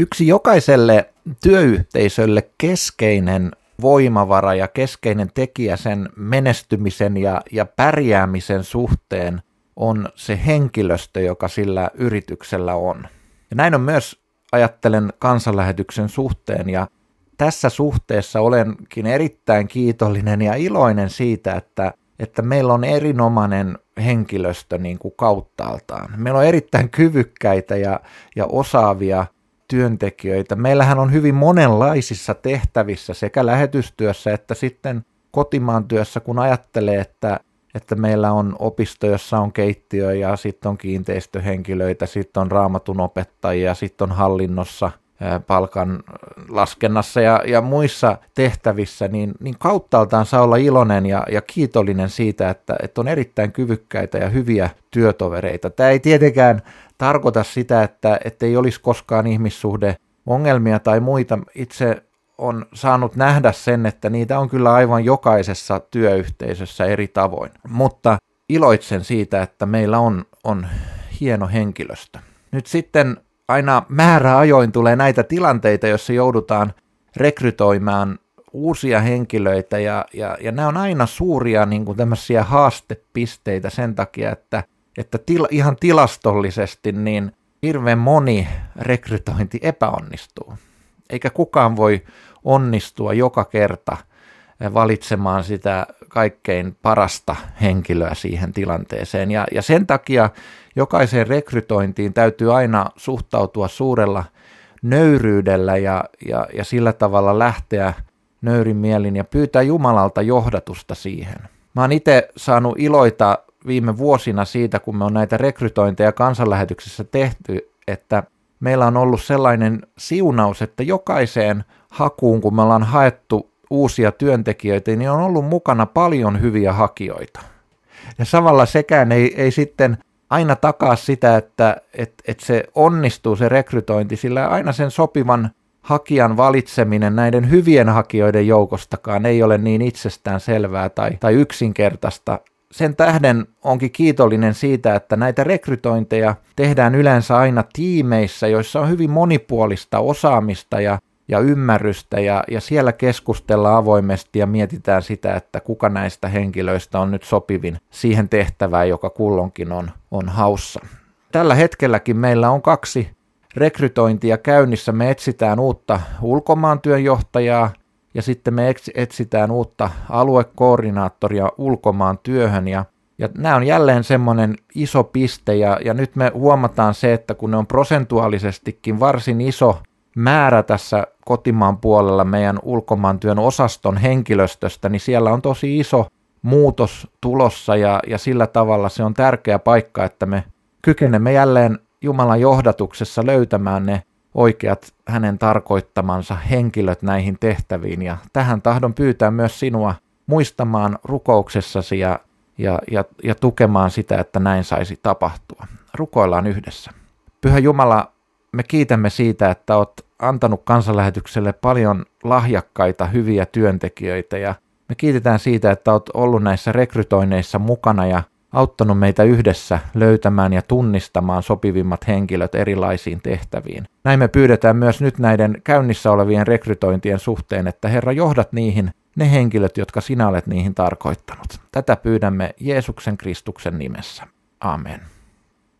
Yksi jokaiselle työyhteisölle keskeinen voimavara ja keskeinen tekijä sen menestymisen ja, ja pärjäämisen suhteen on se henkilöstö, joka sillä yrityksellä on. Ja näin on myös, ajattelen kansanlähetyksen suhteen, ja tässä suhteessa olenkin erittäin kiitollinen ja iloinen siitä, että, että meillä on erinomainen henkilöstö niin kuin kauttaaltaan. Meillä on erittäin kyvykkäitä ja, ja osaavia työntekijöitä. Meillähän on hyvin monenlaisissa tehtävissä sekä lähetystyössä että sitten kotimaan työssä, kun ajattelee, että, että meillä on opisto, jossa on keittiö ja sitten on kiinteistöhenkilöitä, sitten on raamatun opettajia, sitten on hallinnossa palkan laskennassa ja, ja muissa tehtävissä, niin, niin kauttaaltaan saa olla iloinen ja, ja kiitollinen siitä, että, että on erittäin kyvykkäitä ja hyviä työtovereita. Tämä ei tietenkään tarkoita sitä, että, ei olisi koskaan ihmissuhde ongelmia tai muita. Itse on saanut nähdä sen, että niitä on kyllä aivan jokaisessa työyhteisössä eri tavoin. Mutta iloitsen siitä, että meillä on, on hieno henkilöstö. Nyt sitten aina määräajoin tulee näitä tilanteita, joissa joudutaan rekrytoimaan uusia henkilöitä ja, ja, ja nämä on aina suuria niin kuin tämmöisiä haastepisteitä sen takia, että että til, ihan tilastollisesti niin hirveän moni rekrytointi epäonnistuu. Eikä kukaan voi onnistua joka kerta valitsemaan sitä kaikkein parasta henkilöä siihen tilanteeseen. Ja, ja sen takia jokaiseen rekrytointiin täytyy aina suhtautua suurella nöyryydellä ja, ja, ja sillä tavalla lähteä nöyrin mielin ja pyytää Jumalalta johdatusta siihen. Mä oon itse saanut iloita viime vuosina siitä, kun me on näitä rekrytointeja kansanlähetyksessä tehty, että meillä on ollut sellainen siunaus, että jokaiseen hakuun, kun me ollaan haettu uusia työntekijöitä, niin on ollut mukana paljon hyviä hakijoita. Ja samalla sekään ei, ei sitten aina takaa sitä, että et, et se onnistuu se rekrytointi, sillä aina sen sopivan hakijan valitseminen näiden hyvien hakijoiden joukostakaan ei ole niin itsestään selvää tai, tai yksinkertaista, sen tähden onkin kiitollinen siitä, että näitä rekrytointeja tehdään yleensä aina tiimeissä, joissa on hyvin monipuolista osaamista ja, ja ymmärrystä ja, ja siellä keskustellaan avoimesti ja mietitään sitä, että kuka näistä henkilöistä on nyt sopivin siihen tehtävään, joka kullonkin on, on haussa. Tällä hetkelläkin meillä on kaksi rekrytointia käynnissä. Me etsitään uutta ulkomaan työnjohtajaa ja sitten me etsitään uutta aluekoordinaattoria ulkomaan työhön ja ja nämä on jälleen semmoinen iso piste ja, ja nyt me huomataan se, että kun ne on prosentuaalisestikin varsin iso määrä tässä kotimaan puolella meidän ulkomaan työn osaston henkilöstöstä, niin siellä on tosi iso muutos tulossa ja, ja sillä tavalla se on tärkeä paikka, että me kykenemme jälleen Jumalan johdatuksessa löytämään ne oikeat hänen tarkoittamansa henkilöt näihin tehtäviin. Ja tähän tahdon pyytää myös sinua muistamaan rukouksessasi ja, ja, ja, ja tukemaan sitä, että näin saisi tapahtua. Rukoillaan yhdessä. Pyhä Jumala, me kiitämme siitä, että olet antanut kansanlähetykselle paljon lahjakkaita, hyviä työntekijöitä ja me kiitetään siitä, että olet ollut näissä rekrytoineissa mukana ja auttanut meitä yhdessä löytämään ja tunnistamaan sopivimmat henkilöt erilaisiin tehtäviin. Näin me pyydetään myös nyt näiden käynnissä olevien rekrytointien suhteen, että Herra johdat niihin ne henkilöt, jotka sinä olet niihin tarkoittanut. Tätä pyydämme Jeesuksen Kristuksen nimessä. Amen.